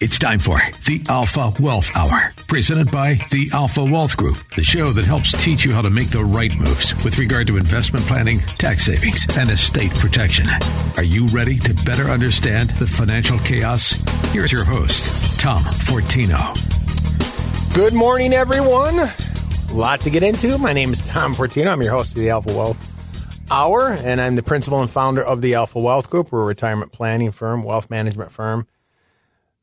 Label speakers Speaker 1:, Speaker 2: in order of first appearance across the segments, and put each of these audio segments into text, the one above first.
Speaker 1: It's time for the Alpha Wealth Hour, presented by the Alpha Wealth Group, the show that helps teach you how to make the right moves with regard to investment planning, tax savings, and estate protection. Are you ready to better understand the financial chaos? Here's your host, Tom Fortino.
Speaker 2: Good morning, everyone. A lot to get into. My name is Tom Fortino. I'm your host of the Alpha Wealth Hour, and I'm the principal and founder of the Alpha Wealth Group. We're a retirement planning firm, wealth management firm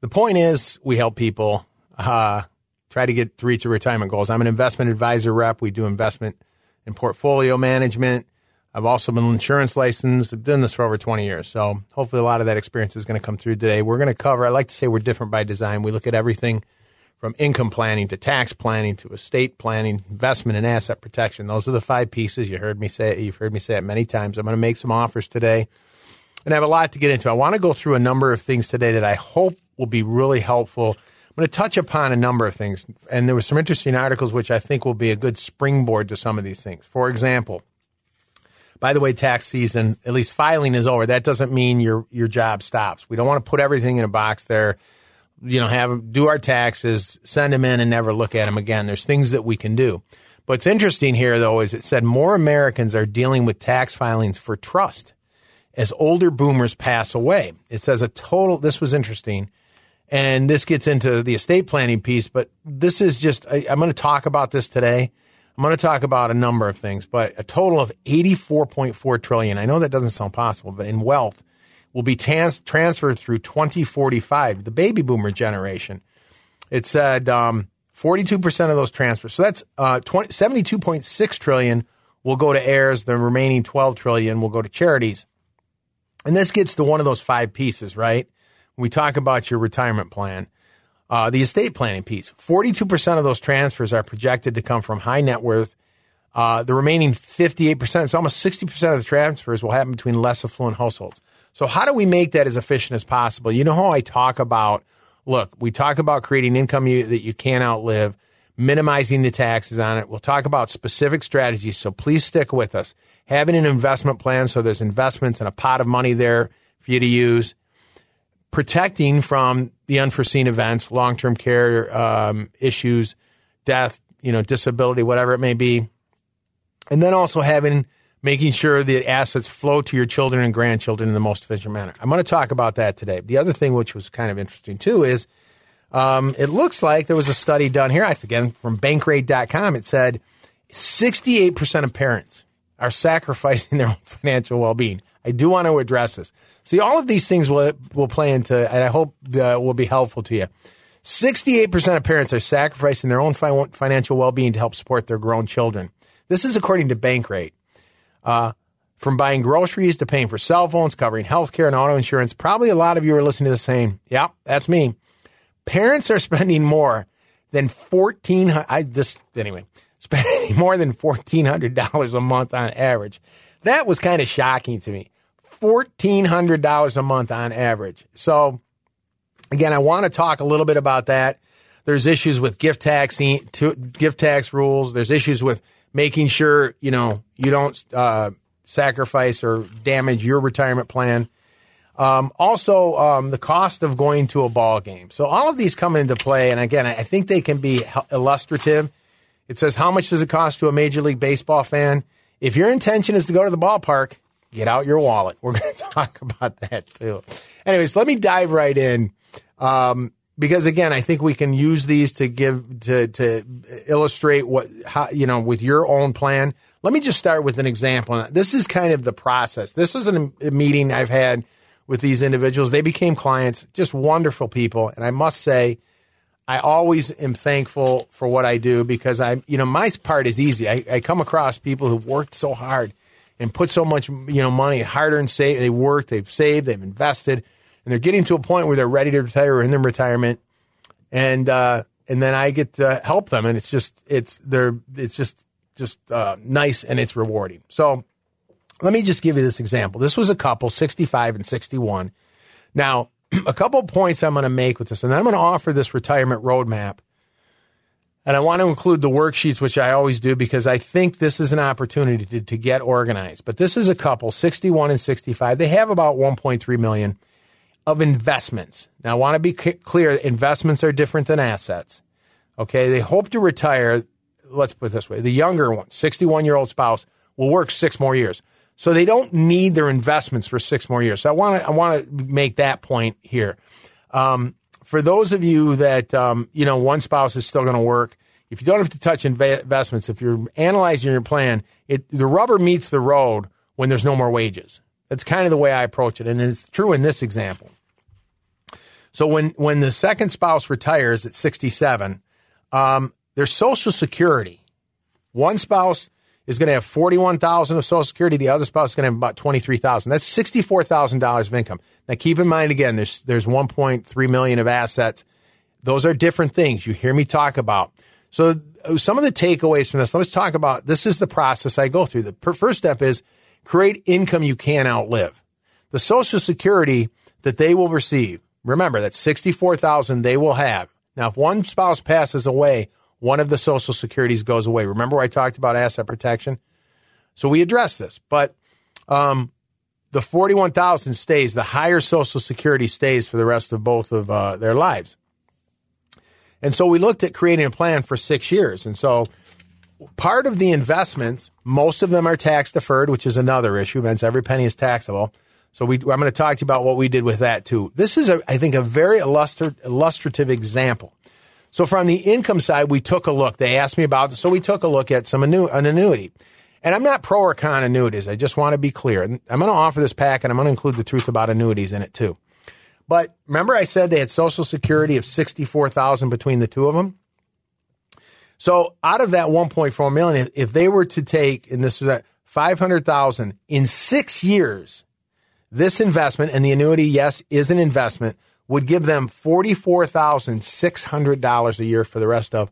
Speaker 2: the point is, we help people uh, try to get to reach their retirement goals. I'm an investment advisor rep. We do investment and portfolio management. I've also been an insurance licensed. I've done this for over 20 years. So hopefully a lot of that experience is going to come through today. We're going to cover, I like to say we're different by design. We look at everything from income planning to tax planning to estate planning, investment and asset protection. Those are the five pieces. You heard me say it. You've heard me say it many times. I'm going to make some offers today and I have a lot to get into. I want to go through a number of things today that I hope will be really helpful. I'm going to touch upon a number of things, and there were some interesting articles which I think will be a good springboard to some of these things. For example, by the way, tax season, at least filing is over. That doesn't mean your your job stops. We don't want to put everything in a box there. You know, have do our taxes, send them in, and never look at them again. There's things that we can do. What's interesting here, though, is it said more Americans are dealing with tax filings for trust as older boomers pass away. It says a total, this was interesting, and this gets into the estate planning piece, but this is just, I, am going to talk about this today. I'm going to talk about a number of things, but a total of 84.4 trillion. I know that doesn't sound possible, but in wealth will be trans- transferred through 2045, the baby boomer generation. It said um, 42% of those transfers. So that's uh, 20, 72.6 trillion will go to heirs. The remaining 12 trillion will go to charities. And this gets to one of those five pieces, right? When we talk about your retirement plan, uh, the estate planning piece. 42% of those transfers are projected to come from high net worth. Uh, the remaining 58%, so almost 60% of the transfers will happen between less affluent households. So, how do we make that as efficient as possible? You know how I talk about, look, we talk about creating income you, that you can't outlive, minimizing the taxes on it. We'll talk about specific strategies. So, please stick with us having an investment plan so there's investments and a pot of money there for you to use, protecting from the unforeseen events, long term care um, issues, death, you know, disability, whatever it may be, and then also having making sure the assets flow to your children and grandchildren in the most efficient manner. I'm going to talk about that today. The other thing, which was kind of interesting too, is um, it looks like there was a study done here, I again from bankrate.com. It said 68% of parents are sacrificing their own financial well being. I do want to address this. See, all of these things will will play into, and I hope uh, will be helpful to you. Sixty-eight percent of parents are sacrificing their own fi- financial well being to help support their grown children. This is according to Bankrate. Uh, from buying groceries to paying for cell phones, covering health care and auto insurance, probably a lot of you are listening to the same. Yeah, that's me. Parents are spending more than fourteen. I this anyway spending more than $1,400 a month on average. That was kind of shocking to me. $1,400 a month on average. So, again, I want to talk a little bit about that. There's issues with gift taxing, gift tax rules. There's issues with making sure, you know, you don't uh, sacrifice or damage your retirement plan. Um, also, um, the cost of going to a ball game. So all of these come into play, and again, I think they can be illustrative it says, How much does it cost to a Major League Baseball fan? If your intention is to go to the ballpark, get out your wallet. We're going to talk about that too. Anyways, let me dive right in. Um, because again, I think we can use these to give to to illustrate what how you know with your own plan. Let me just start with an example. This is kind of the process. This an, a meeting I've had with these individuals. They became clients, just wonderful people, and I must say I always am thankful for what I do because I, you know, my part is easy. I, I come across people who've worked so hard and put so much, you know, money, hard earned save. They worked, they've saved, they've invested, and they're getting to a point where they're ready to retire or in their retirement, and uh, and then I get to help them, and it's just it's they're it's just just uh, nice and it's rewarding. So let me just give you this example. This was a couple, 65 and 61. Now, a couple points I'm going to make with this, and then I'm going to offer this retirement roadmap. And I want to include the worksheets, which I always do, because I think this is an opportunity to, to get organized. But this is a couple, 61 and 65. They have about 1.3 million of investments. Now, I want to be clear investments are different than assets. Okay. They hope to retire. Let's put it this way the younger one, 61 year old spouse, will work six more years. So they don't need their investments for six more years. So I want to I want to make that point here. Um, for those of you that um, you know one spouse is still going to work, if you don't have to touch investments, if you're analyzing your plan, it the rubber meets the road when there's no more wages. That's kind of the way I approach it, and it's true in this example. So when when the second spouse retires at 67, um, their Social Security, one spouse is going to have 41,000 of Social Security. The other spouse is going to have about 23,000. That's $64,000 of income. Now keep in mind again, there's, there's 1.3 million of assets. Those are different things you hear me talk about. So uh, some of the takeaways from this, let's talk about, this is the process I go through. The first step is create income you can't outlive. The Social Security that they will receive, remember that 64,000 they will have. Now, if one spouse passes away, one of the social securities goes away. Remember I talked about asset protection? So we address this, but um, the 41,000 stays, the higher social security stays for the rest of both of uh, their lives. And so we looked at creating a plan for six years. And so part of the investments, most of them are tax deferred, which is another issue. Means every penny is taxable. So we, I'm going to talk to you about what we did with that too. This is, a, I think, a very illustrative example so from the income side, we took a look. They asked me about so we took a look at some annu- an annuity. And I'm not pro or con annuities. I just want to be clear. I'm going to offer this pack, and I'm going to include the truth about annuities in it too. But remember, I said they had Social Security of sixty-four thousand between the two of them. So out of that 1.4 million, if they were to take, and this was at 500,000 in six years, this investment and the annuity, yes, is an investment, would give them $44,600 a year for the rest of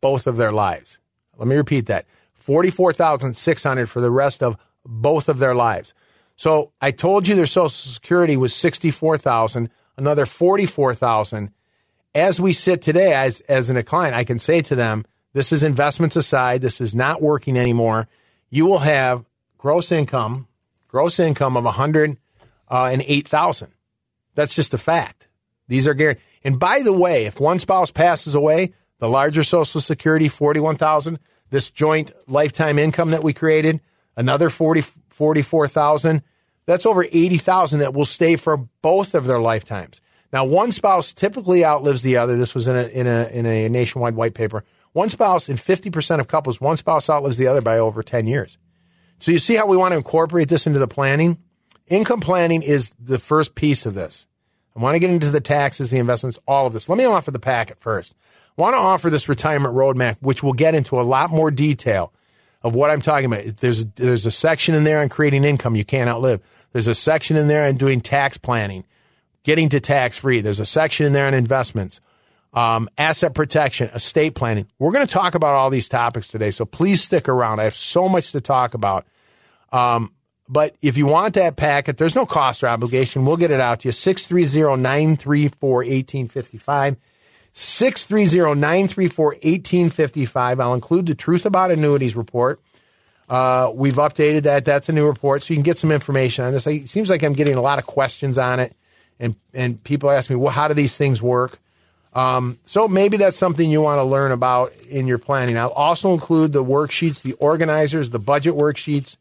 Speaker 2: both of their lives. Let me repeat that. 44,600 for the rest of both of their lives. So I told you their social security was 64,000, another 44,000. As we sit today as as a client, I can say to them, this is investments aside, this is not working anymore. You will have gross income, gross income of 108,000. Uh, That's just a fact. These are guaranteed. And by the way, if one spouse passes away, the larger Social Security, 41,000, this joint lifetime income that we created, another 40, 44,000, that's over 80,000 that will stay for both of their lifetimes. Now, one spouse typically outlives the other. This was in a, in a, in a nationwide white paper. One spouse, in 50% of couples, one spouse outlives the other by over 10 years. So you see how we want to incorporate this into the planning? Income planning is the first piece of this. I want to get into the taxes, the investments, all of this. Let me offer the packet first. I want to offer this retirement roadmap, which we'll get into a lot more detail of what I'm talking about. There's there's a section in there on creating income you can't outlive. There's a section in there on doing tax planning, getting to tax free. There's a section in there on investments, um, asset protection, estate planning. We're going to talk about all these topics today, so please stick around. I have so much to talk about. Um, but if you want that packet, there's no cost or obligation. We'll get it out to you. 630 934 1855. 630 934 1855. I'll include the Truth About Annuities report. Uh, we've updated that. That's a new report, so you can get some information on this. It seems like I'm getting a lot of questions on it, and, and people ask me, well, how do these things work? Um, so maybe that's something you want to learn about in your planning. I'll also include the worksheets, the organizers, the budget worksheets,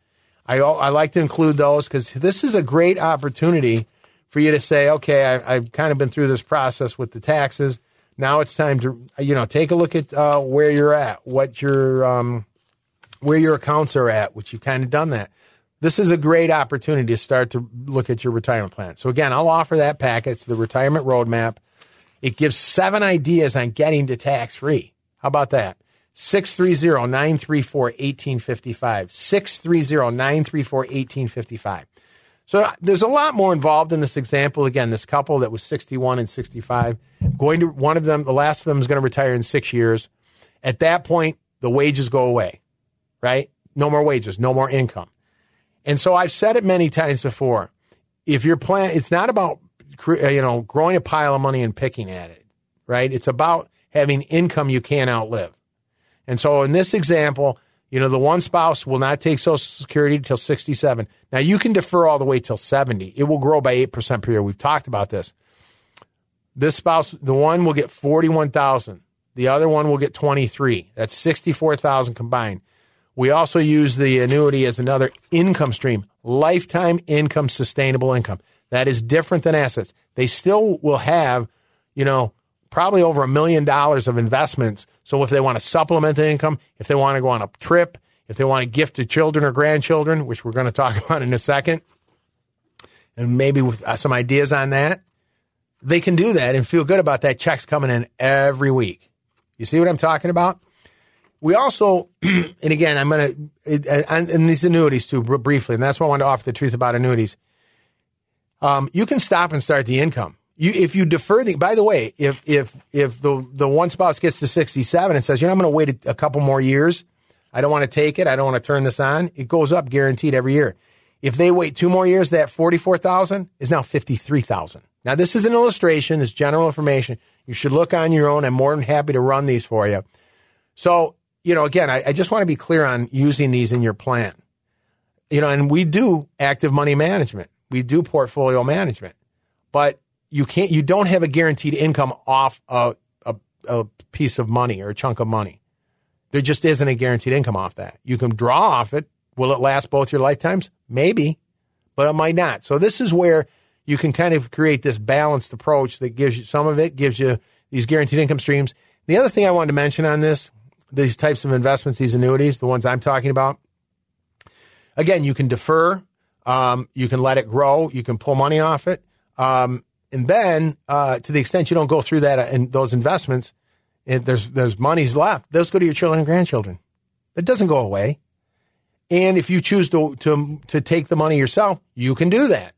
Speaker 2: I, I like to include those because this is a great opportunity for you to say, okay, I, have kind of been through this process with the taxes. Now it's time to, you know, take a look at uh, where you're at, what your, um, where your accounts are at, which you've kind of done that. This is a great opportunity to start to look at your retirement plan. So again, I'll offer that packet. It's the retirement roadmap. It gives seven ideas on getting to tax free. How about that? 630 934 1855. 630 934 1855. So there's a lot more involved in this example. Again, this couple that was 61 and 65, going to one of them, the last of them is going to retire in six years. At that point, the wages go away, right? No more wages, no more income. And so I've said it many times before. If your plan, it's not about, uh, you know, growing a pile of money and picking at it, right? It's about having income you can't outlive. And so in this example, you know, the one spouse will not take Social Security until 67. Now you can defer all the way till 70. It will grow by 8% per year. We've talked about this. This spouse, the one will get 41,000. The other one will get 23. That's 64,000 combined. We also use the annuity as another income stream, lifetime income, sustainable income. That is different than assets. They still will have, you know, probably over a million dollars of investments. So if they want to supplement the income, if they want to go on a trip, if they want to gift to children or grandchildren, which we're going to talk about in a second, and maybe with uh, some ideas on that, they can do that and feel good about that checks coming in every week. You see what I'm talking about? We also, and again, I'm going to, and these annuities too, briefly, and that's why I wanted to offer the truth about annuities. Um, you can stop and start the income. You, if you defer the, by the way, if if if the the one spouse gets to 67 and says, you know, I'm going to wait a, a couple more years, I don't want to take it, I don't want to turn this on, it goes up guaranteed every year. If they wait two more years, that 44,000 is now 53,000. Now, this is an illustration, it's general information. You should look on your own. I'm more than happy to run these for you. So, you know, again, I, I just want to be clear on using these in your plan. You know, and we do active money management. We do portfolio management. But you can't you don't have a guaranteed income off a, a, a piece of money or a chunk of money. There just isn't a guaranteed income off that. You can draw off it. Will it last both your lifetimes? Maybe, but it might not. So this is where you can kind of create this balanced approach that gives you some of it gives you these guaranteed income streams. The other thing I wanted to mention on this, these types of investments, these annuities, the ones I'm talking about, again, you can defer, um, you can let it grow, you can pull money off it. Um, and then, uh, to the extent you don't go through that and those investments, and there's there's monies left. Those go to your children and grandchildren. It doesn't go away. And if you choose to to to take the money yourself, you can do that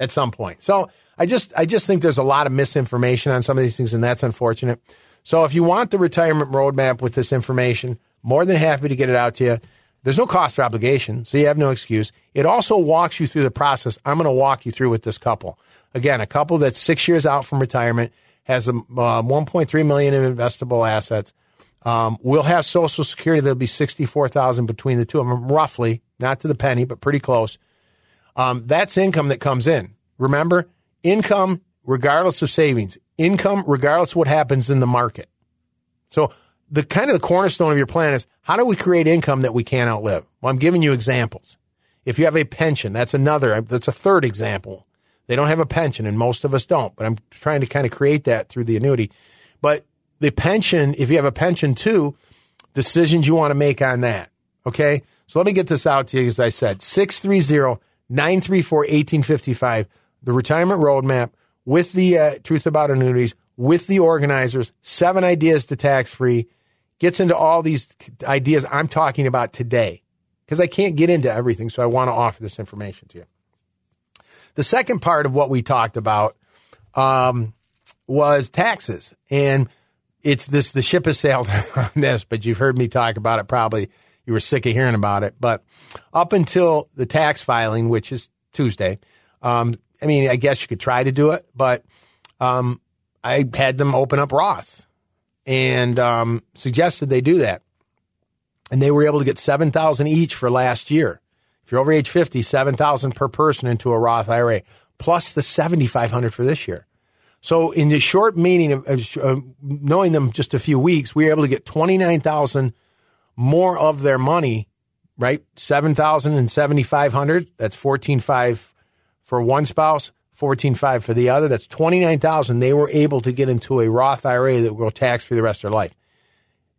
Speaker 2: at some point. So I just I just think there's a lot of misinformation on some of these things, and that's unfortunate. So if you want the retirement roadmap with this information, more than happy to get it out to you. There's no cost or obligation, so you have no excuse. It also walks you through the process I'm going to walk you through with this couple. Again, a couple that's six years out from retirement has a, uh, 1.3 million in investable assets. Um, we'll have Social Security. There'll be 64,000 between the two of them, roughly, not to the penny, but pretty close. Um, that's income that comes in. Remember, income regardless of savings, income regardless of what happens in the market. So the kind of the cornerstone of your plan is how do we create income that we can't outlive? Well, I'm giving you examples. If you have a pension, that's another, that's a third example. They don't have a pension, and most of us don't. But I'm trying to kind of create that through the annuity. But the pension, if you have a pension too, decisions you want to make on that. Okay. So let me get this out to you. As I said, 630 934 1855, the retirement roadmap with the uh, truth about annuities, with the organizers, seven ideas to tax free, gets into all these ideas I'm talking about today because I can't get into everything. So I want to offer this information to you. The second part of what we talked about um, was taxes, and it's this. The ship has sailed on this, but you've heard me talk about it. Probably you were sick of hearing about it, but up until the tax filing, which is Tuesday, um, I mean, I guess you could try to do it, but um, I had them open up Roth and um, suggested they do that, and they were able to get seven thousand each for last year. If you're over age 50, 7000 per person into a Roth IRA, plus the 7500 for this year. So in the short meeting of, uh, knowing them just a few weeks, we were able to get 29,000 more of their money, right? 7,000 and 7,500. That's 14,500 for one spouse, 14,500 for the other. That's 29,000. They were able to get into a Roth IRA that will tax free the rest of their life.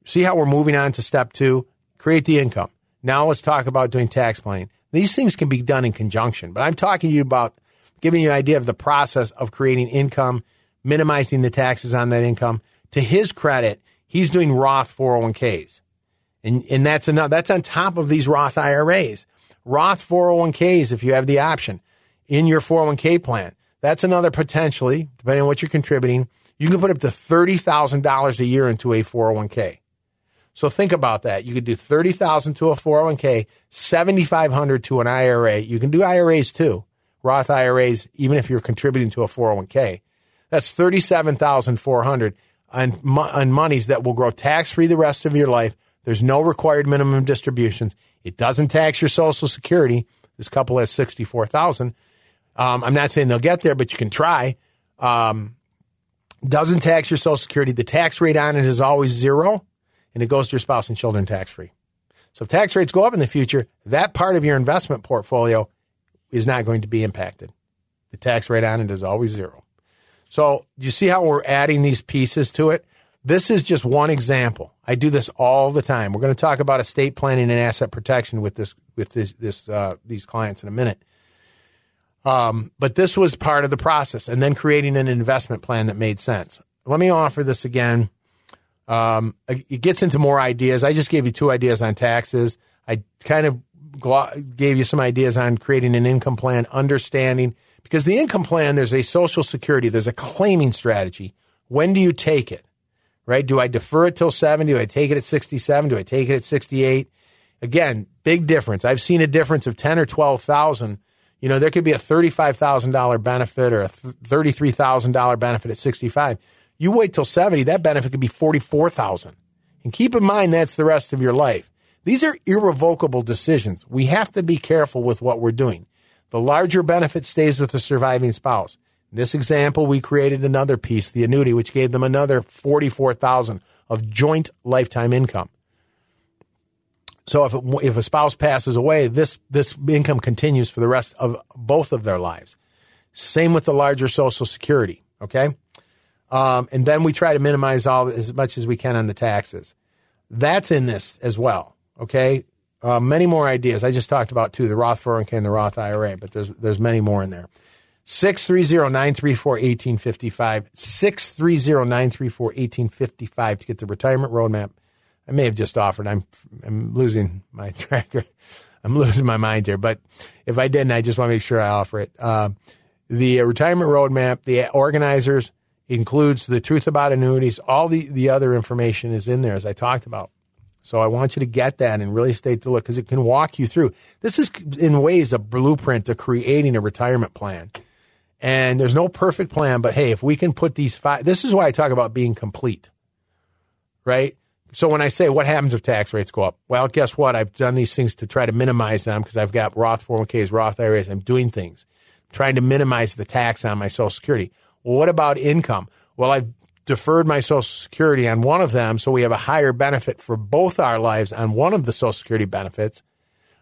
Speaker 2: See how we're moving on to step two? Create the income. Now let's talk about doing tax planning. These things can be done in conjunction, but I'm talking to you about giving you an idea of the process of creating income, minimizing the taxes on that income. To his credit, he's doing Roth 401ks. And, and that's enough. That's on top of these Roth IRAs. Roth 401ks, if you have the option. in your 401k plan. That's another potentially, depending on what you're contributing, you can put up to $30,000 a year into a 401k. So think about that. You could do 30,000 to a 401k, 7,500 to an IRA. You can do IRAs too. Roth IRAs, even if you're contributing to a 401k. That's 37,400 on, on monies that will grow tax free the rest of your life. There's no required minimum distributions. It doesn't tax your social security. This couple has 64,000. Um, I'm not saying they'll get there, but you can try. Um, doesn't tax your social security. The tax rate on it is always zero and it goes to your spouse and children tax free. So if tax rates go up in the future, that part of your investment portfolio is not going to be impacted. The tax rate on it is always zero. So you see how we're adding these pieces to it? This is just one example. I do this all the time. We're going to talk about estate planning and asset protection with this with this, this uh, these clients in a minute. Um, but this was part of the process, and then creating an investment plan that made sense. Let me offer this again. Um, it gets into more ideas. I just gave you two ideas on taxes. I kind of gave you some ideas on creating an income plan, understanding because the income plan, there's a social security, there's a claiming strategy. When do you take it? Right? Do I defer it till 70? Do I take it at 67? Do I take it at 68? Again, big difference. I've seen a difference of 10 or 12,000. You know, there could be a $35,000 benefit or a $33,000 benefit at 65. You wait till 70, that benefit could be 44,000. And keep in mind that's the rest of your life. These are irrevocable decisions. We have to be careful with what we're doing. The larger benefit stays with the surviving spouse. In this example, we created another piece, the annuity, which gave them another 44,000 of joint lifetime income. So if, if a spouse passes away, this, this income continues for the rest of both of their lives. Same with the larger social security. Okay. Um, and then we try to minimize all as much as we can on the taxes. That's in this as well. Okay. Uh, many more ideas. I just talked about two, the Roth 401k and the Roth IRA, but there's, there's many more in there. 630-934-1855, 630-934-1855 to get the retirement roadmap. I may have just offered. I'm, I'm losing my tracker. I'm losing my mind here, but if I didn't, I just want to make sure I offer it. Uh, the retirement roadmap, the organizers includes the truth about annuities. All the, the other information is in there, as I talked about. So I want you to get that and really stay to look because it can walk you through. This is in ways a blueprint to creating a retirement plan. And there's no perfect plan, but hey, if we can put these five, this is why I talk about being complete, right? So when I say what happens if tax rates go up? Well, guess what? I've done these things to try to minimize them because I've got Roth 401ks, Roth IRAs. I'm doing things, trying to minimize the tax on my Social Security. What about income? Well, I've deferred my Social Security on one of them, so we have a higher benefit for both our lives on one of the Social Security benefits.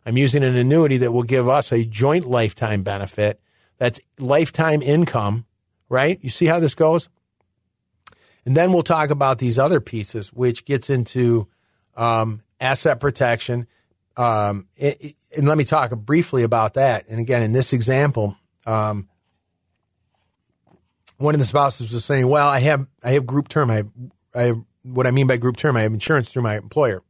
Speaker 2: I'm using an annuity that will give us a joint lifetime benefit. That's lifetime income, right? You see how this goes? And then we'll talk about these other pieces, which gets into um, asset protection. Um, it, and let me talk briefly about that. And again, in this example, um, one of the spouses was saying, "Well, I have I have group term. I I what I mean by group term. I have insurance through my employer.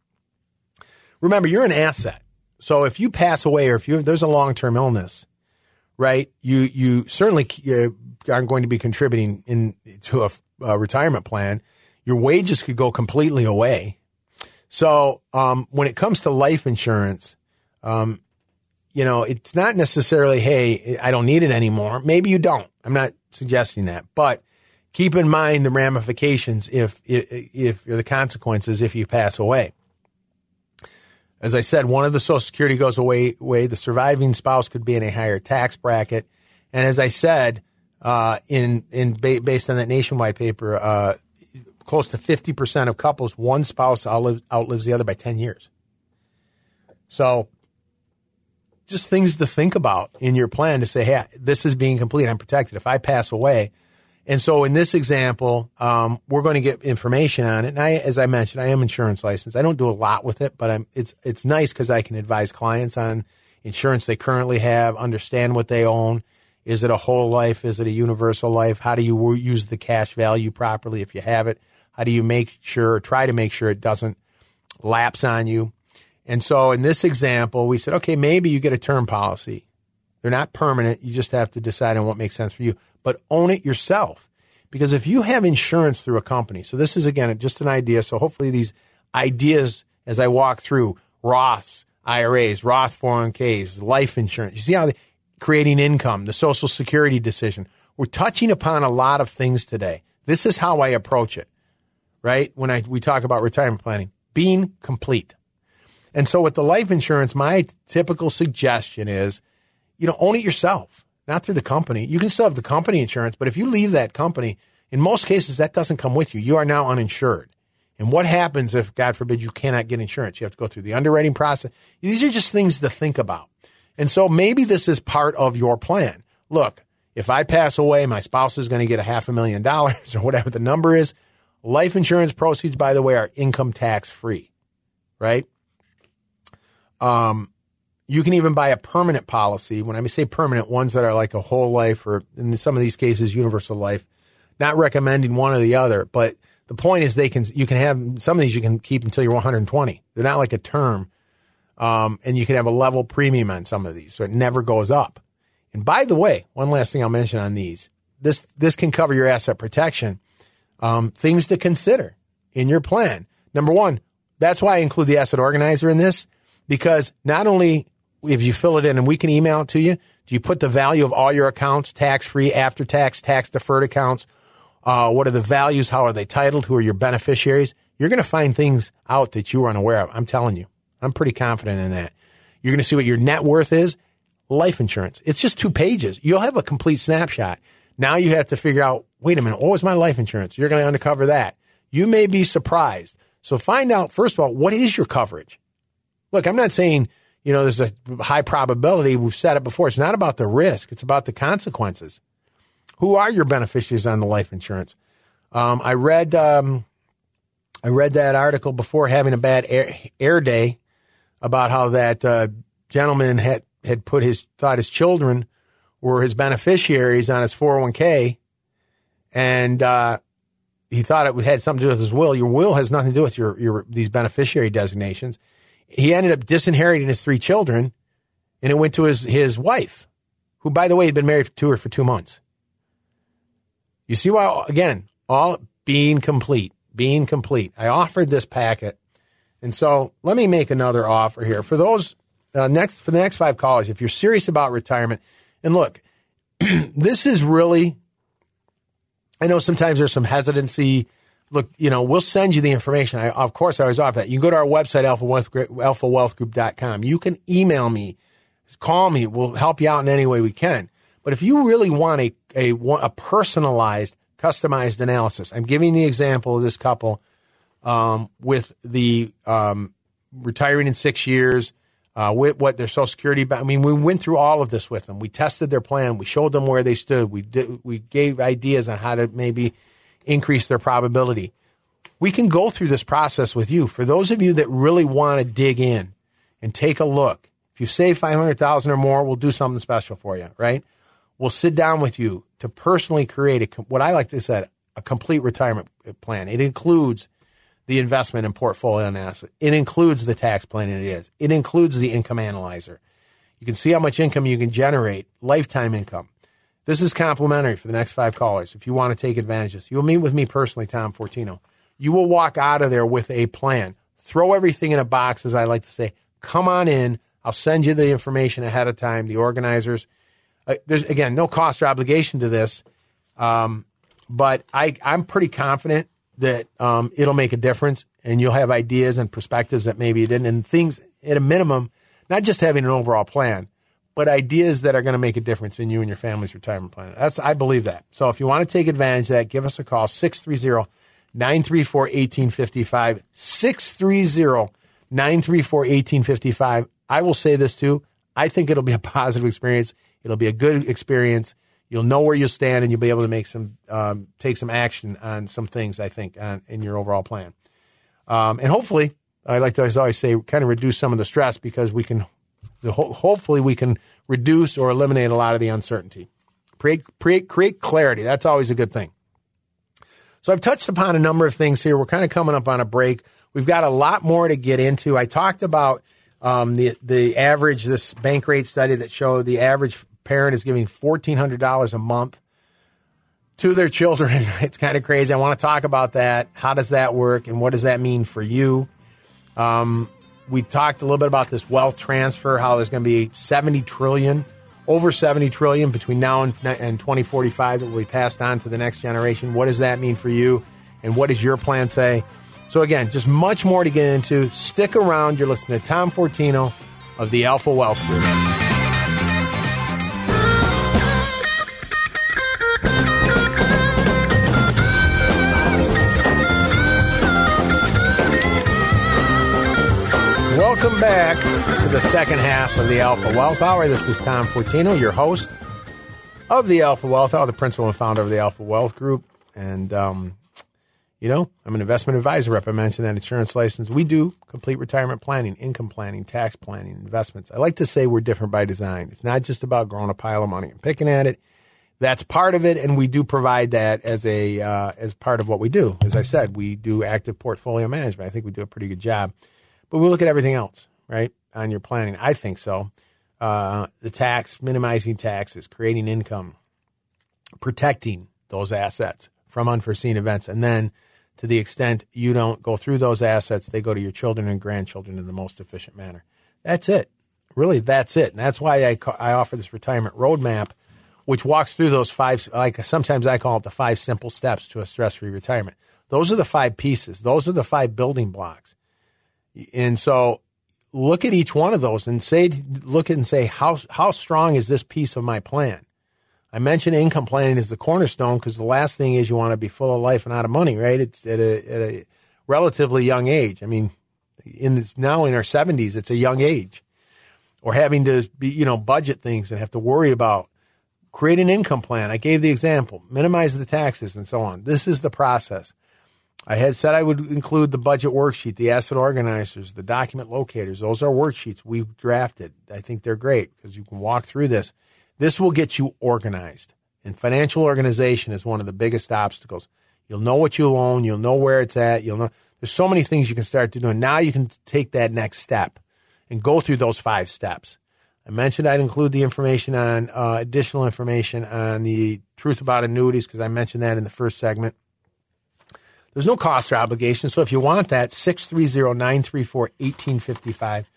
Speaker 2: Remember, you're an asset. So if you pass away or if you there's a long term illness, right? You you certainly uh, aren't going to be contributing in to a, a, retirement plan. Your wages could go completely away. So um, when it comes to life insurance, um, you know, it's not necessarily, hey, I don't need it anymore. Maybe you don't. I'm not suggesting that, but keep in mind the ramifications if, if, if the consequences if you pass away. As I said, one of the Social Security goes away. Way the surviving spouse could be in a higher tax bracket, and as I said, uh, in in based on that nationwide paper, uh, close to fifty percent of couples, one spouse outlives, outlives the other by ten years. So just things to think about in your plan to say, hey, this is being complete. I'm protected. If I pass away. And so in this example, um, we're going to get information on it. And I, as I mentioned, I am insurance licensed. I don't do a lot with it, but I'm, it's, it's nice because I can advise clients on insurance they currently have, understand what they own. Is it a whole life? Is it a universal life? How do you use the cash value properly if you have it? How do you make sure, try to make sure it doesn't lapse on you? And so in this example, we said, okay, maybe you get a term policy They're not permanent. You just have to decide on what makes sense for you, but own it yourself. Because if you have insurance through a company, so this is again just an idea. So hopefully these ideas as I walk through Roths, IRAs, Roth 401ks, life insurance, you see how they creating income, the social security decision. We're touching upon a lot of things today. This is how I approach it, right? When I, we talk about retirement planning, being complete. And so with the life insurance, my typical suggestion is, you know, own it yourself, not through the company. You can still have the company insurance, but if you leave that company, in most cases, that doesn't come with you. You are now uninsured. And what happens if, God forbid, you cannot get insurance? You have to go through the underwriting process. These are just things to think about. And so maybe this is part of your plan. Look, if I pass away, my spouse is going to get a half a million dollars or whatever the number is. Life insurance proceeds, by the way, are income tax free, right? Um, you can even buy a permanent policy. When I say permanent, ones that are like a whole life or in some of these cases, universal life. Not recommending one or the other, but the point is they can, you can have some of these you can keep until you're 120. They're not like a term. Um, and you can have a level premium on some of these. So it never goes up. And by the way, one last thing I'll mention on these. This, this can cover your asset protection. Um, things to consider in your plan. Number one, that's why I include the asset organizer in this because not only if you fill it in and we can email it to you, do you put the value of all your accounts, tax free, after tax, tax deferred accounts? Uh, what are the values? How are they titled? Who are your beneficiaries? You're going to find things out that you were unaware of. I'm telling you. I'm pretty confident in that. You're going to see what your net worth is. Life insurance. It's just two pages. You'll have a complete snapshot. Now you have to figure out, wait a minute, what was my life insurance? You're going to uncover that. You may be surprised. So find out, first of all, what is your coverage? Look, I'm not saying, you know, there's a high probability. We've said it before. It's not about the risk. It's about the consequences. Who are your beneficiaries on the life insurance? Um, I read, um, I read that article before having a bad air, air day about how that uh, gentleman had had put his thought his children were his beneficiaries on his 401k, and uh, he thought it had something to do with his will. Your will has nothing to do with your your these beneficiary designations. He ended up disinheriting his three children, and it went to his his wife, who by the way had been married to her for two months. You see why again all being complete, being complete. I offered this packet and so let me make another offer here for those uh, next for the next five callers. If you're serious about retirement, and look, this is really. I know sometimes there's some hesitancy. Look, you know, we'll send you the information. I, of course, I always offer that. You can go to our website, alpha wealth, alphawealthgroup.com. You can email me, call me. We'll help you out in any way we can. But if you really want a, a, a personalized, customized analysis, I'm giving the example of this couple um, with the um, retiring in six years, uh, with what their Social Security. I mean, we went through all of this with them. We tested their plan. We showed them where they stood. We did, we gave ideas on how to maybe increase their probability. We can go through this process with you. For those of you that really want to dig in and take a look, if you save five hundred thousand or more, we'll do something special for you. Right? We'll sit down with you to personally create a what I like to say a complete retirement plan. It includes the investment and portfolio analysis. It includes the tax planning it is. It includes the income analyzer. You can see how much income you can generate, lifetime income. This is complimentary for the next five callers. If you want to take advantage of this, you'll meet with me personally, Tom Fortino. You will walk out of there with a plan. Throw everything in a box, as I like to say. Come on in. I'll send you the information ahead of time, the organizers. Uh, there's, again, no cost or obligation to this. Um, but I, I'm pretty confident that um, it'll make a difference and you'll have ideas and perspectives that maybe you didn't and things at a minimum, not just having an overall plan, but ideas that are going to make a difference in you and your family's retirement plan. That's I believe that. So if you want to take advantage of that, give us a call 630 934 1855 630 934 1855. I will say this too. I think it'll be a positive experience. It'll be a good experience you'll know where you stand and you'll be able to make some um, take some action on some things I think on, in your overall plan. Um, and hopefully, I like to always say, kind of reduce some of the stress because we can. Hopefully, we can reduce or eliminate a lot of the uncertainty. Create, create, create clarity. That's always a good thing. So I've touched upon a number of things here. We're kind of coming up on a break. We've got a lot more to get into. I talked about Um, the the average this Bankrate study that showed the average parent is giving fourteen hundred dollars a month to their children. It's kind of crazy. I want to talk about that. How does that work, and what does that mean for you? Um, we talked a little bit about this wealth transfer. How there's going to be seventy trillion, over seventy trillion between now and, and twenty forty five that will be passed on to the next generation. What does that mean for you, and what does your plan say? So again, just much more to get into. Stick around. You're listening to Tom Fortino of the Alpha Wealth Group. Back to the second half of the Alpha Wealth Hour. This is Tom Fortino, your host of the Alpha Wealth Hour, the principal and founder of the Alpha Wealth Group. And, um, you know, I'm an investment advisor rep. I mentioned that insurance license. We do complete retirement planning, income planning, tax planning, investments. I like to say we're different by design. It's not just about growing a pile of money and picking at it. That's part of it, and we do provide that as a uh, as part of what we do. As I said, we do active portfolio management. I think we do a pretty good job. But we look at everything else, right, on your planning. I think so. Uh, the tax, minimizing taxes, creating income, protecting those assets from unforeseen events. And then to the extent you don't go through those assets, they go to your children and grandchildren in the most efficient manner. That's it. Really, that's it. And that's why I, I offer this retirement roadmap, which walks through those five, like sometimes I call it the five simple steps to a stress free retirement. Those are the five pieces, those are the five building blocks. And so look at each one of those and say, look and say, how, how strong is this piece of my plan? I mentioned income planning is the cornerstone because the last thing is you want to be full of life and out of money, right? It's at a, at a relatively young age. I mean, in this, now in our seventies, it's a young age or having to be, you know, budget things and have to worry about create an income plan. I gave the example, minimize the taxes and so on. This is the process. I had said I would include the budget worksheet, the asset organizers, the document locators. Those are worksheets we've drafted. I think they're great because you can walk through this. This will get you organized. And financial organization is one of the biggest obstacles. You'll know what you own. You'll know where it's at. You'll know there's so many things you can start to do. And now you can take that next step and go through those five steps. I mentioned I'd include the information on uh, additional information on the truth about annuities because I mentioned that in the first segment. There's no cost or obligation. So if you want that, 630 934 1855.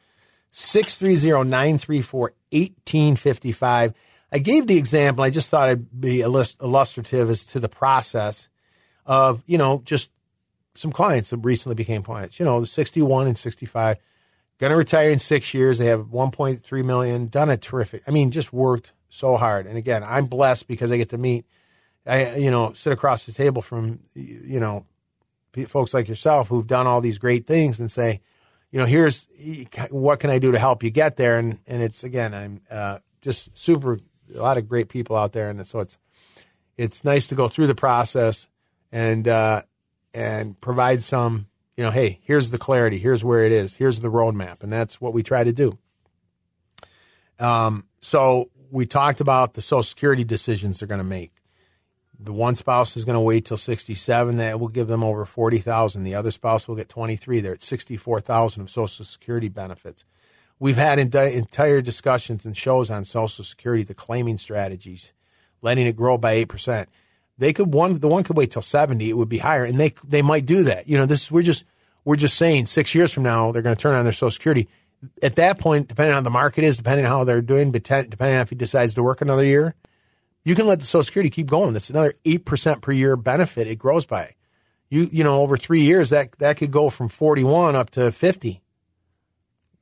Speaker 2: 630 934 1855. I gave the example. I just thought I'd be illustrative as to the process of, you know, just some clients that recently became clients, you know, 61 and 65, going to retire in six years. They have 1.3 million, done a terrific, I mean, just worked so hard. And again, I'm blessed because I get to meet, I, you know, sit across the table from, you know, folks like yourself who've done all these great things and say, you know, here's what can I do to help you get there? And and it's again, I'm uh, just super a lot of great people out there, and so it's it's nice to go through the process and uh, and provide some, you know, hey, here's the clarity, here's where it is, here's the roadmap, and that's what we try to do. Um, so we talked about the Social Security decisions they're going to make the one spouse is going to wait till 67 that will give them over 40,000 the other spouse will get 23 they're at 64,000 of social security benefits. We've had entire discussions and shows on social security the claiming strategies letting it grow by 8% they could one the one could wait till 70 it would be higher and they they might do that. You know this we're just we're just saying 6 years from now they're going to turn on their social security. At that point depending on the market is depending on how they're doing depending on if he decides to work another year you can let the Social Security keep going. That's another eight percent per year benefit it grows by. You you know over three years that that could go from forty one up to fifty.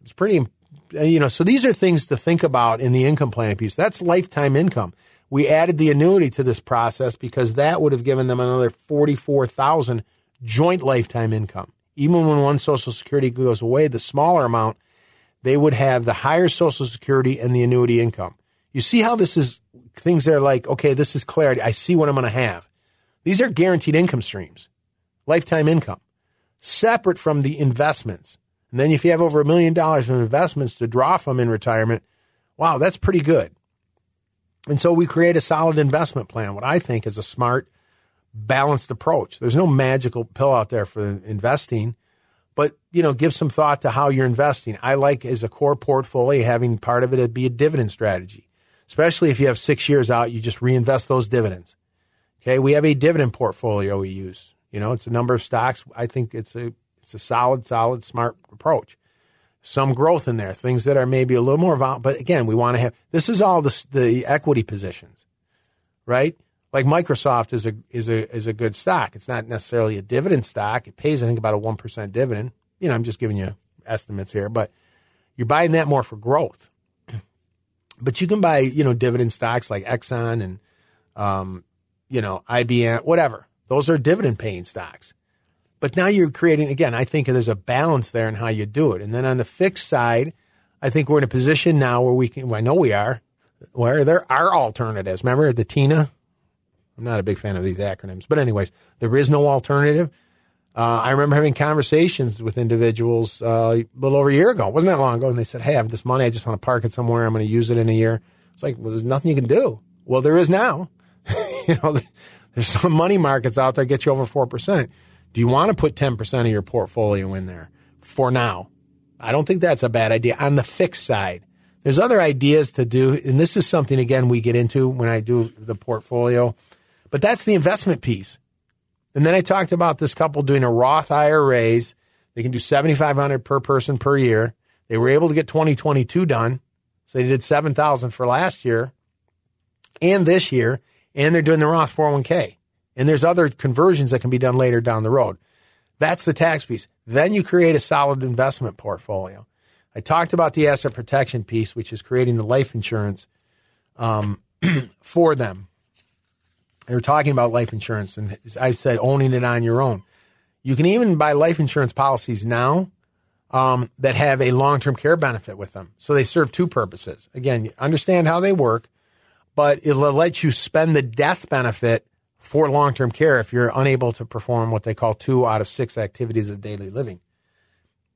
Speaker 2: It's pretty uh, you know so these are things to think about in the income planning piece. That's lifetime income. We added the annuity to this process because that would have given them another forty four thousand joint lifetime income. Even when one Social Security goes away, the smaller amount, they would have the higher Social Security and the annuity income. You see how this is things that are like, okay, this is clarity. I see what I'm going to have. These are guaranteed income streams, lifetime income, separate from the investments. And then if you have over a million dollars in investments to draw from in retirement, wow, that's pretty good. And so we create a solid investment plan, what I think is a smart, balanced approach. There's no magical pill out there for investing, but you know, give some thought to how you're investing. I like as a core portfolio having part of it be a dividend strategy, especially if you have six years out, you just reinvest those dividends. Okay, we have a dividend portfolio we use. You know, it's a number of stocks. I think it's a it's a solid, solid, smart approach. Some growth in there, things that are maybe a little more volatile. But again, we want to have this is all the, the equity positions, right? Like Microsoft is a is a is a good stock. It's not necessarily a dividend stock. It pays, I think, about a one percent dividend. You know, I'm just giving you estimates here, but you're buying that more for growth. But you can buy, you know, dividend stocks like Exxon and, um, you know, IBM, whatever. Those are dividend paying stocks. But now you're creating, again, I think there's a balance there in how you do it. And then on the fixed side, I think we're in a position now where we can, well, I know we are, where there are alternatives. Remember the TINA? I'm not a big fan of these acronyms, but anyways, there is no alternative. Uh, I remember having conversations with individuals uh, a little over a year ago. It wasn't that long ago, and they said, "Hey, I have this money. I just want to park it somewhere. I'm going to use it in a year." It's like, well, there's nothing you can do. Well, there is now. you know, there's some money markets out there that get you over four percent. Do you want to put 10% of your portfolio in there for now? I don't think that's a bad idea on the fixed side. There's other ideas to do, and this is something again we get into when I do the portfolio, but that's the investment piece. And then I talked about this couple doing a Roth IRAs. They can do 7,500 per person per year. They were able to get 2022 done. So they did 7,000 for last year and this year, and they're doing the Roth 401k. And there's other conversions that can be done later down the road. That's the tax piece. Then you create a solid investment portfolio. I talked about the asset protection piece, which is creating the life insurance um, for them. They're talking about life insurance, and I said owning it on your own. You can even buy life insurance policies now um, that have a long term care benefit with them. So they serve two purposes. Again, understand how they work, but it'll let you spend the death benefit for long term care if you're unable to perform what they call two out of six activities of daily living.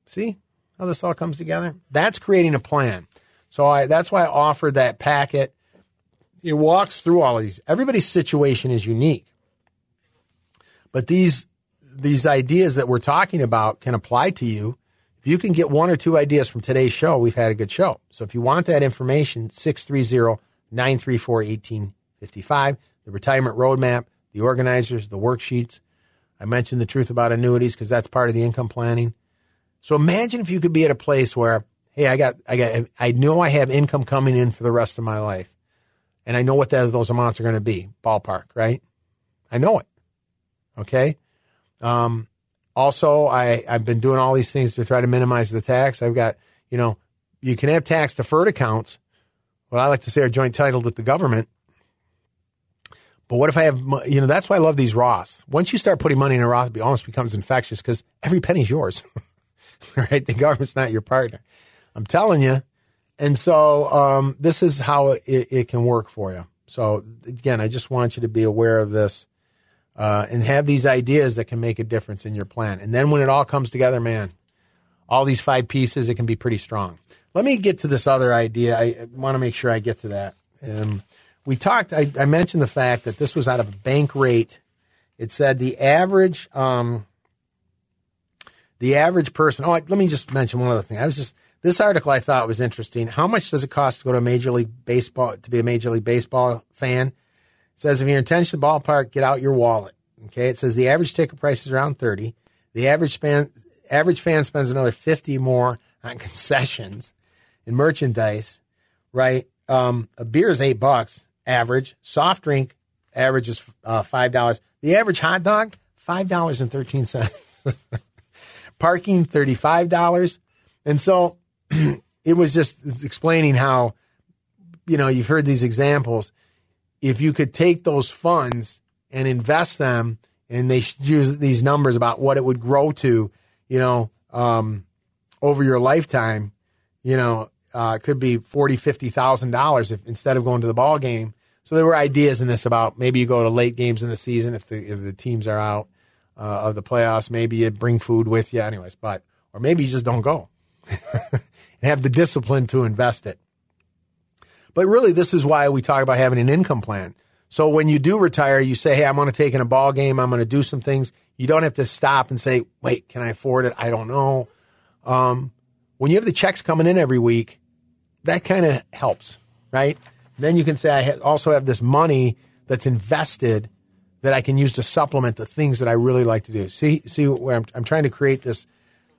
Speaker 2: See how this all comes together? That's creating a plan. So I, that's why I offered that packet. It walks through all of these. Everybody's situation is unique, but these these ideas that we're talking about can apply to you. If you can get one or two ideas from today's show, we've had a good show. So if you want that information, 630 934 1855, the retirement roadmap the organizers, the worksheets. I mentioned the truth about annuities because that's part of the income planning. So imagine if you could be at a place where, hey, I got, I got, I know I have income coming in for the rest of my life, and I know what those amounts are going to be, ballpark, right? I know it. Okay. Um, also, I I've been doing all these things to try to minimize the tax. I've got, you know, you can have tax deferred accounts. What I like to say are joint titled with the government but what if I have, you know, that's why I love these Roths. Once you start putting money in a Roth, it almost becomes infectious because every penny's yours, right? The government's not your partner. I'm telling you. And so um, this is how it, it, can work for you. So again, I just want you to be aware of this uh, and have these ideas that can make a difference in your plan. And then when it all comes together, man, all these five pieces, it can be pretty strong. Let me get to this other idea. I want to make sure I get to that. Um, we talked, I, I, mentioned the fact that this was out of a Bankrate. It said the average, um, the average person. Oh, let me just mention one other thing. I was just, this article I thought was interesting. How much does it cost to go to a Major League Baseball, to be a Major League Baseball fan? It says if you're intention to ballpark, get out your wallet. Okay. It says the average ticket price is around 30. The average fan, average fan spends another 50 more on concessions and merchandise, right? Um, a beer is eight bucks average. Soft drink average is uh, five dollars. The average hot dog five dollars and thirteen cents. Parking thirty five dollars, and so it was just explaining how you know you've heard these examples. If you could take those funds and invest them, and they use these numbers about what it would grow to, you know, um, over your lifetime, you know, uh, it could be forty, fifty thousand dollars if instead of going to the ball game. So there were ideas in this about maybe you go to late games in the season if the if the teams are out uh, of the playoffs. Maybe you bring food with you, anyways. But or maybe you just don't go and have the discipline to invest it. But really, this is why we talk about having an income plan. So when you do retire, you say, "Hey, I'm going to take in a ball game. I'm going to do some things." You don't have to stop and say, wait, can I afford it? I don't know. Um, when you have the checks coming in every week, that kind of helps, right? Then you can say, I also have this money that's invested that I can use to supplement the things that I really like to do. See, see where I'm, I'm trying to create this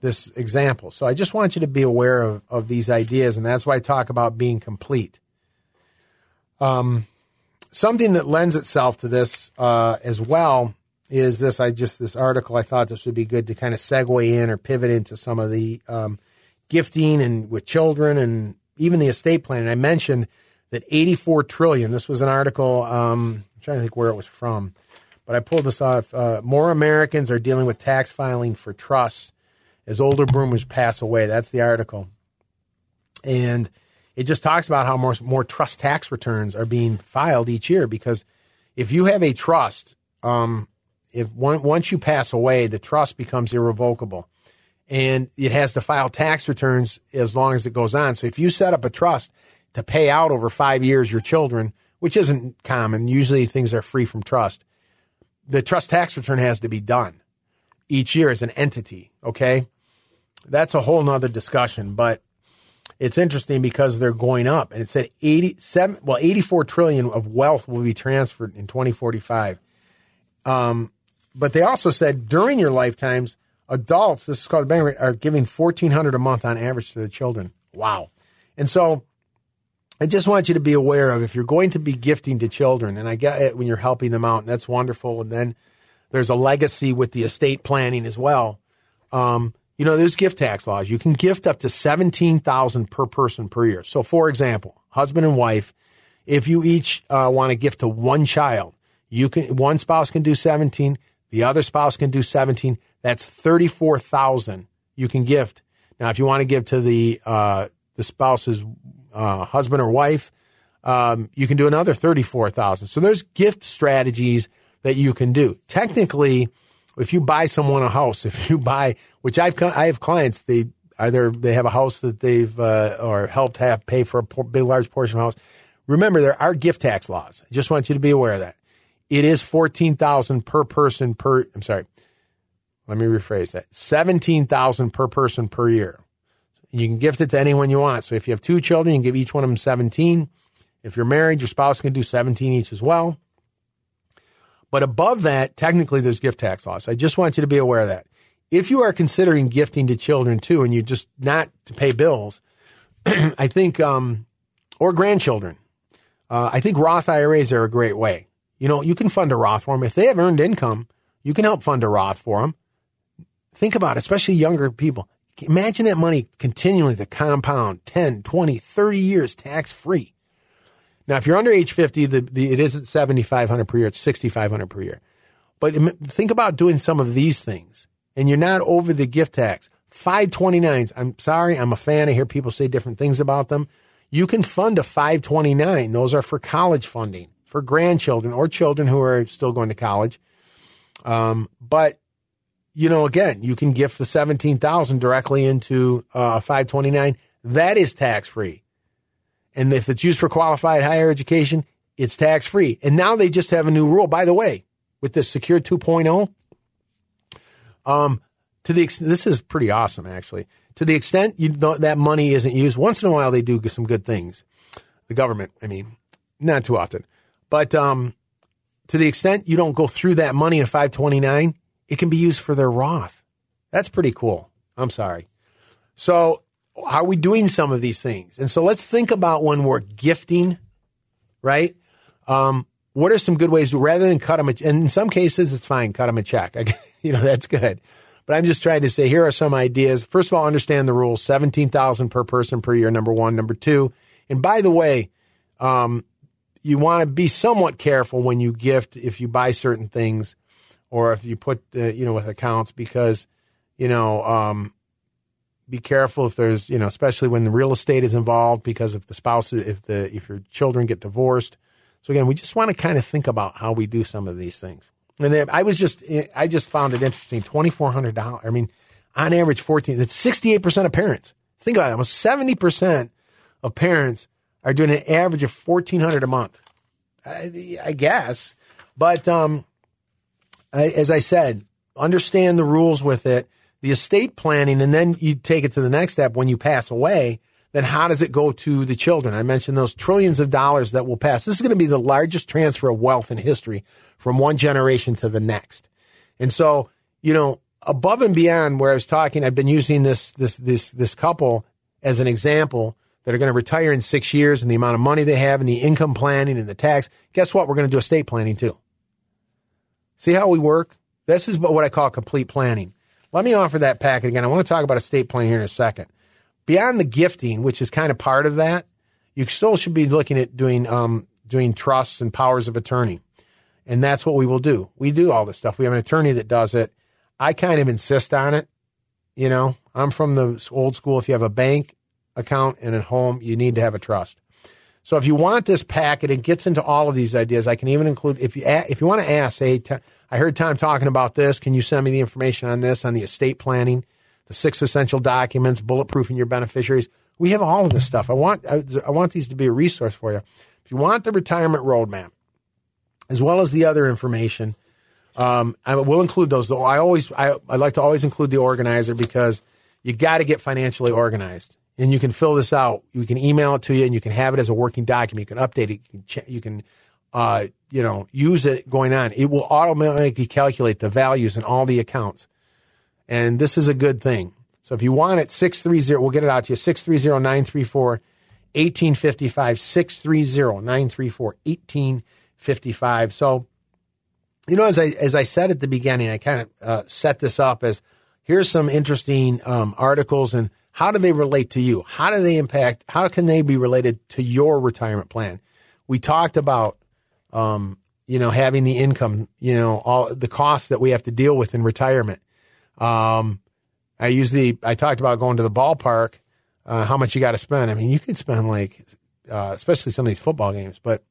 Speaker 2: this example. So I just want you to be aware of, of these ideas, and that's why I talk about being complete. Um, something that lends itself to this uh, as well is this. I just this article. I thought this would be good to kind of segue in or pivot into some of the um, gifting and with children and even the estate planning. I mentioned that 84 trillion. This was an article. Um, I'm trying to think where it was from, but I pulled this off. Uh, more Americans are dealing with tax filing for trusts as older boomers pass away. That's the article. And it just talks about how more, more trust tax returns are being filed each year because if you have a trust, um, if one, once you pass away, the trust becomes irrevocable and it has to file tax returns as long as it goes on. So if you set up a trust to pay out over five years your children, which isn't common, usually things are free from trust, the trust tax return has to be done each year as an entity. Okay that's a whole nother discussion, but it's interesting because they're going up and it said 87, well, 84 trillion of wealth will be transferred in 2045. Um, but they also said during your lifetimes, adults, this is called the Bankrate, are giving 1400 a month on average to the children. Wow. And so I just want you to be aware of if you're going to be gifting to children, and I get it when you're helping them out, and that's wonderful. And then there's a legacy with the estate planning as well. Um, you know, there's gift tax laws. You can gift up to 17,000 per person per year. So for example, husband and wife, if you each uh, want to gift to one child, you can one spouse can do 17, the other spouse can do 17. That's 34,000 you can gift. Now, if you want to give to the uh, the spouse's uh, husband or wife, um, you can do another 34,000. So there's gift strategies that you can do. Technically, if you buy someone a house, if you buy, which I've I have clients, they either they have a house that they've uh, or helped have pay for a big large portion of the house. Remember, there are gift tax laws. I just want you to be aware of that. It is fourteen thousand per person per. I'm sorry. Let me rephrase that. Seventeen thousand per person per year. You can gift it to anyone you want. So if you have two children, you can give each one of them seventeen. If you're married, your spouse can do seventeen each as well. But above that, technically, there's gift tax laws. I just want you to be aware of that. If you are considering gifting to children too, and you're just not to pay bills, I think, um, or grandchildren, uh, I think Roth IRAs are a great way. You know, you can fund a Roth for them. If they have earned income, you can help fund a Roth for them. Think about it, especially younger people. Imagine that money continually to compound 10, 20, 30 years tax free. Now, if you're under age 50, the, the, it isn't 7,500 per year, it's 6,500 per year. But think about doing some of these things and you're not over the gift tax. 529s, I'm sorry, I'm a fan. I hear people say different things about them. You can fund a 529. Those are for college funding for grandchildren or children who are still going to college. Um, but you know, again, you can gift the 17,000 directly into uh, a uh, 529. That is tax free. And if it's used for qualified higher education, it's tax free. And now they just have a new rule. By the way, with this Secure 2.0, um, to the extent, this is pretty awesome, actually. To the extent you, that money isn't used, once in a while they do some good things. The government, I mean, not too often. But um, to the extent you don't go through that money in 529, it can be used for their Roth. That's pretty cool. I'm sorry. So are we doing some of these things? And so let's think about when we're gifting, right? Um, what are some good ways rather than cut them? A, and in some cases, it's fine, cut them a check. you know, that's good. But I'm just trying to say here are some ideas. First of all, understand the rules: seventeen thousand per person per year. Number one, number two, and by the way, um, you want to be somewhat careful when you gift if you buy certain things, or if you put the, you know with accounts because you know um, be careful if there's, you know, especially when the real estate is involved because if the spouse, if the, if your children get divorced. So again, we just want to kind of think about how we do some of these things. And I was just, I just found it interesting. $2,400. I mean, on average, 14, that's 68% of parents. Think about it. Almost 70% of parents are doing an average of 1400 a month. I, I guess. But, um, I, as I said, understand the rules with it, the estate planning, and then you take it to the next step when you pass away. Then how does it go to the children? I mentioned those trillions of dollars that will pass. This is going to be the largest transfer of wealth in history from one generation to the next. And so, you know, above and beyond where I was talking, I've been using this this this this couple as an example that are going to retire in six years and the amount of money they have and the income planning and the tax. Guess what? We're going to do estate planning too. See how we work? This is what I call complete planning. Let me offer that packet again. I want to talk about estate planning here in a second. Beyond the gifting, which is kind of part of that, you still should be looking at doing um, doing trusts and powers of attorney, and that's what we will do. We do all this stuff. We have an attorney that does it. I kind of insist on it. You know, I'm from the old school. If you have a bank account and a home, you need to have a trust. So if you want this packet, it gets into all of these ideas. I can even include if you if you want to ask, say, I heard Tom talking about this. Can you send me the information on this on the estate planning, the six essential documents, bulletproofing your beneficiaries? We have all of this stuff. I want I, I want these to be a resource for you. If you want the retirement roadmap, as well as the other information, um, I will include those. Though I always I, I like to always include the organizer because you got to get financially organized and you can fill this out. You can email it to you, and you can have it as a working document. You can update it. You can, you can uh, you know, use it going on. It will automatically calculate the values in all the accounts, and this is a good thing. So if you want it, six three zero, we'll get it out to you. Six three zero nine three four. 1855 630 934 1855. So, you know, as I, as I said at the beginning, I kind of uh, set this up as here's some interesting um, articles and how do they relate to you? How do they impact? How can they be related to your retirement plan? We talked about, um, you know, having the income, you know, all the costs that we have to deal with in retirement. Um, I usually I talked about going to the ballpark, uh, how much you got to spend. I mean, you can spend like, uh, especially some of these football games, but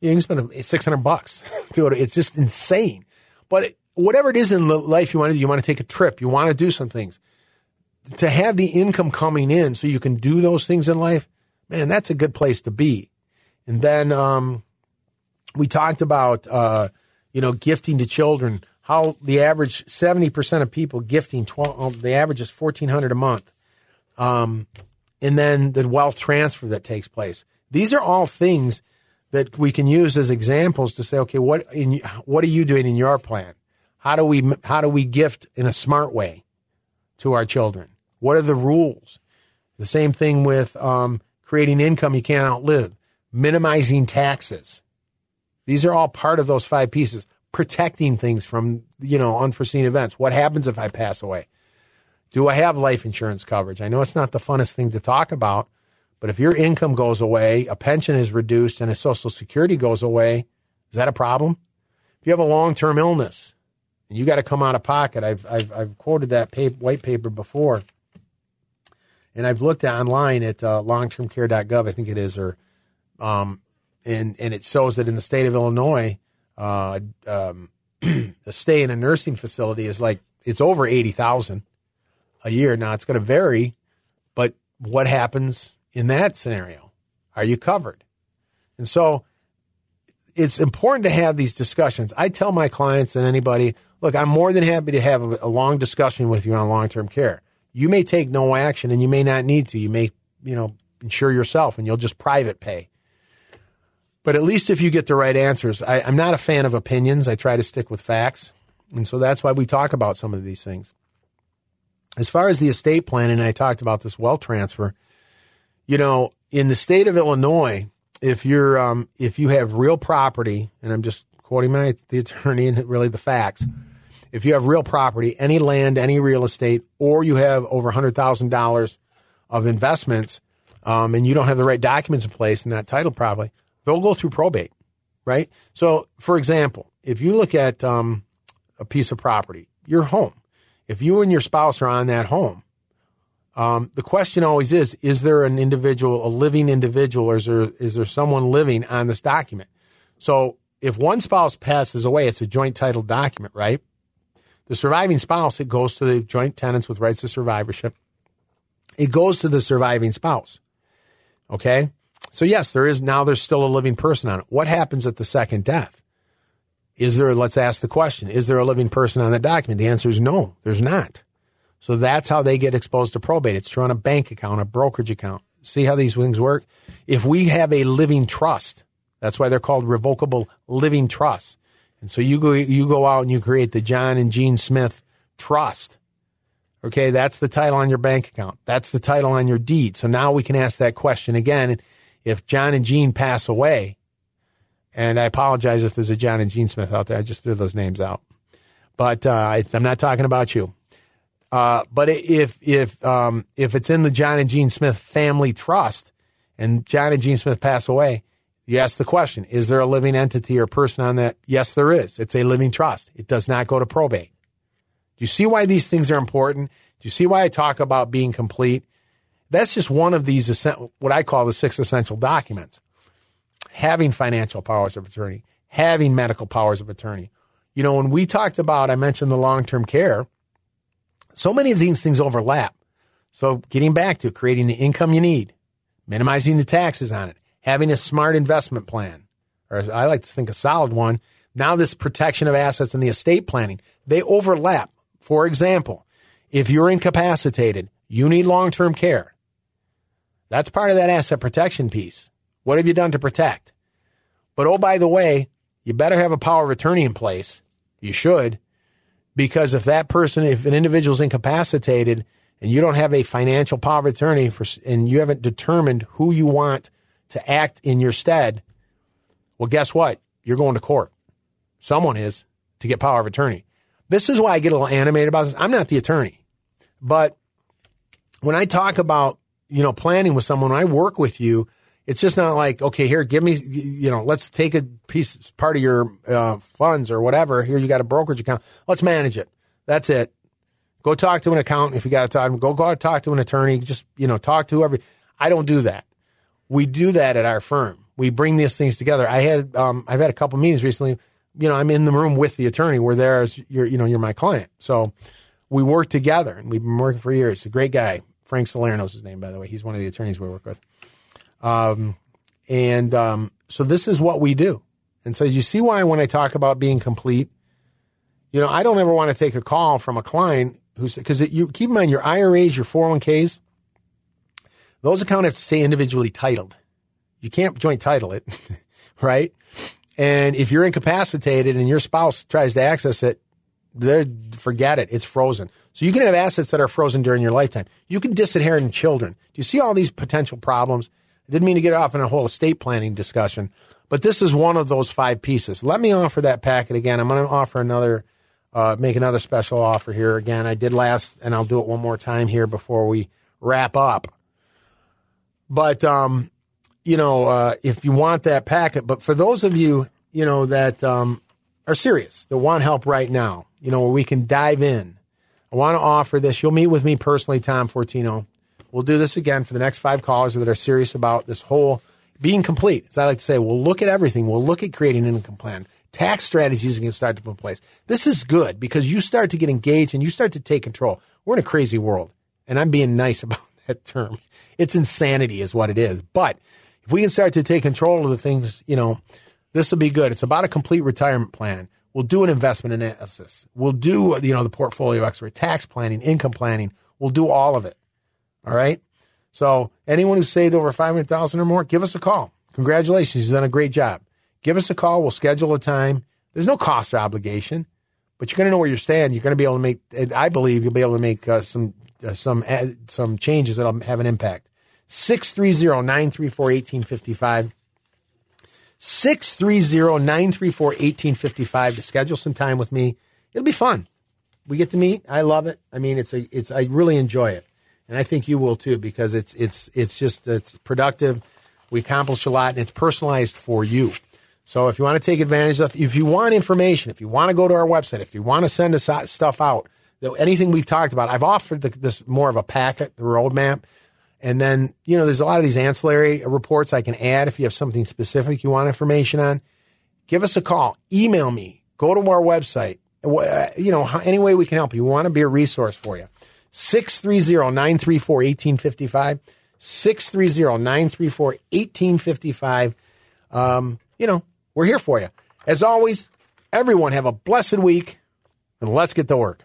Speaker 2: you can spend six hundred bucks to it. It's just insane. But whatever it is in life you want to do, you want to take a trip, you want to do some things to have the income coming in so you can do those things in life, man, that's a good place to be. And then um, we talked about, uh, you know, gifting to children, how the average 70% of people gifting, 12, um, the average is 1400 a month. Um, and then the wealth transfer that takes place. These are all things that we can use as examples to say, okay, what in, what are you doing in your plan? How do we how do we gift in a smart way to our children? What are the rules? The same thing with um, creating income you can't outlive, minimizing taxes. These are all part of those five pieces. Protecting things from you know unforeseen events. What happens if I pass away? Do I have life insurance coverage? I know it's not the funnest thing to talk about, but if your income goes away, a pension is reduced, and a Social Security goes away, is that a problem? If you have a long term illness and you got to come out of pocket, I've, I've, I've quoted that paper, white paper before and I've looked online at uh, longtermcare.gov, I think it is, or um, and and it shows that in the state of Illinois, uh, um, a stay in a nursing facility is like it's over eighty thousand a year. Now it's going to vary, but what happens in that scenario? Are you covered? And so it's important to have these discussions. I tell my clients and anybody, look, I'm more than happy to have a, a long discussion with you on long term care you may take no action and you may not need to. You may, you know, insure yourself and you'll just private pay. But at least if you get the right answers, I, I'm not a fan of opinions. I try to stick with facts. And so that's why we talk about some of these things. As far as the estate plan, and I talked about this wealth transfer, you know, in the state of Illinois, if you're um, if you have real property, and I'm just quoting my the attorney and really the facts, if you have real property, any land, any real estate, or you have over $100,000 of investments um, and you don't have the right documents in place and that title probably, they'll go through probate, right? So, for example, if you look at um, a piece of property, your home, if you and your spouse are on that home, um, the question always is: Is there an individual, a living individual, or is there is there someone living on this document? So, if one spouse passes away, it's a joint title document, right? The surviving spouse, it goes to the joint tenants with rights to survivorship. It goes to the surviving spouse. Okay. So yes, there is now there's still a living person on it. What happens at the second death? Is there, let's ask the question, is there a living person on that document? The answer is no, there's not. So that's how they get exposed to probate. It's through on a bank account, a brokerage account. See how these things work? If we have a living trust, that's why they're called revocable living trusts. And so you go, you go out and you create the John and Jean Smith Trust. Okay, that's the title on your bank account. That's the title on your deed. So now we can ask that question again. If John and Jean pass away, and I apologize if there's a John and Jean Smith out there, I just threw those names out. But uh, I, I'm not talking about you. Uh, but if if um, if it's in the John and Jean Smith family trust, and John and Jean Smith pass away, you ask the question: Is there a living entity or person on that? Yes, there is. It's a living trust. It does not go to probate. Do you see why these things are important? Do you see why I talk about being complete? That's just one of these what I call the six essential documents. Having financial powers of attorney, having medical powers of attorney. You know, when we talked about, I mentioned the long term care so many of these things overlap. So getting back to creating the income you need, minimizing the taxes on it, having a smart investment plan, or I like to think a solid one. Now this protection of assets and the estate planning, they overlap. For example, if you're incapacitated, you need long-term care. That's part of that asset protection piece. What have you done to protect? But oh, by the way, you better have a power of attorney in place. You should because if that person, if an individual is incapacitated and you don't have a financial power of attorney for, and you haven't determined who you want to act in your stead, well, guess what? You're going to court. Someone is to get power of attorney. This is why I get a little animated about this. I'm not the attorney, but when I talk about, you know, planning with someone, when I work with you, it's just not like, okay, here, give me, you know, let's take a piece, part of your uh, funds or whatever. Here, you got a brokerage account. Let's manage it. That's it. Go talk to an accountant if you got to talk. Go go out talk to an attorney. Just you know, talk to whoever. I don't do that. We do that at our firm. We bring these things together. I had um, I've had a couple meetings recently. You know, I'm in the room with the attorney. We're there as you're you know you're my client. So we work together, and we've been working for years. a great guy. Frank Salerno's his name, by the way. He's one of the attorneys we work with. Um, and um, so this is what we do. And so you see why when I talk about being complete, you know, I don't ever want to take a call from a client who's because you keep in mind your IRAs, your 401ks, those accounts have to say individually titled. You can't joint title it, right? And if you're incapacitated and your spouse tries to access it, they forget it. It's frozen. So you can have assets that are frozen during your lifetime. You can disinherit children. Do you see all these potential problems? I didn't mean to get off in a whole estate planning discussion, but this is one of those five pieces. Let me offer that packet again. I'm going to offer another, uh, make another special offer here again. I did last, and I'll do it one more time here before we wrap up. But, um, you know, uh, if you want that packet, but for those of you, you know, that um, are serious, that want help right now, you know, where we can dive in, I want to offer this. You'll meet with me personally, Tom Fortino We'll do this again for the next five callers that are serious about this whole being complete. As I like to say, we'll look at everything. We'll look at creating an income plan, tax strategies can start to put in place. This is good because you start to get engaged and you start to take control. We're in a crazy world, and I'm being nice about that term. It's insanity, is what it is. But if we can start to take control of the things, you know, this will be good. It's about a complete retirement plan. We'll do an investment analysis. We'll do, you know, the portfolio expert, tax planning, income planning. We'll do all of it. All right. So anyone who saved over 500,000 or more, give us a call. Congratulations. You've done a great job. Give us a call. We'll schedule a time. There's no cost or obligation, but you're going to know where you're stand. You're going to be able to make, I believe you'll be able to make uh, some, uh, some, uh, some changes that'll have an impact. 630-934-1855. 630-934-1855 to schedule some time with me. It'll be fun. We get to meet. I love it. I mean, it's a, it's, I really enjoy it and I think you will too because it's it's it's just it's productive. We accomplish a lot, and it's personalized for you. So if you want to take advantage of, if you want information, if you want to go to our website, if you want to send us uh, stuff out, anything we've talked about, I've offered the, this more of a packet, the roadmap. And then, you know, there's a lot of these ancillary reports I can add if you have something specific you want information on. Give us a call, email me, go to our website. You know, any way we can help you. We want to be a resource for you. 630 934 1855. 630 934 1855. Um, you know, we're here for you. As always, Everyone have a blessed week, and let's get to work.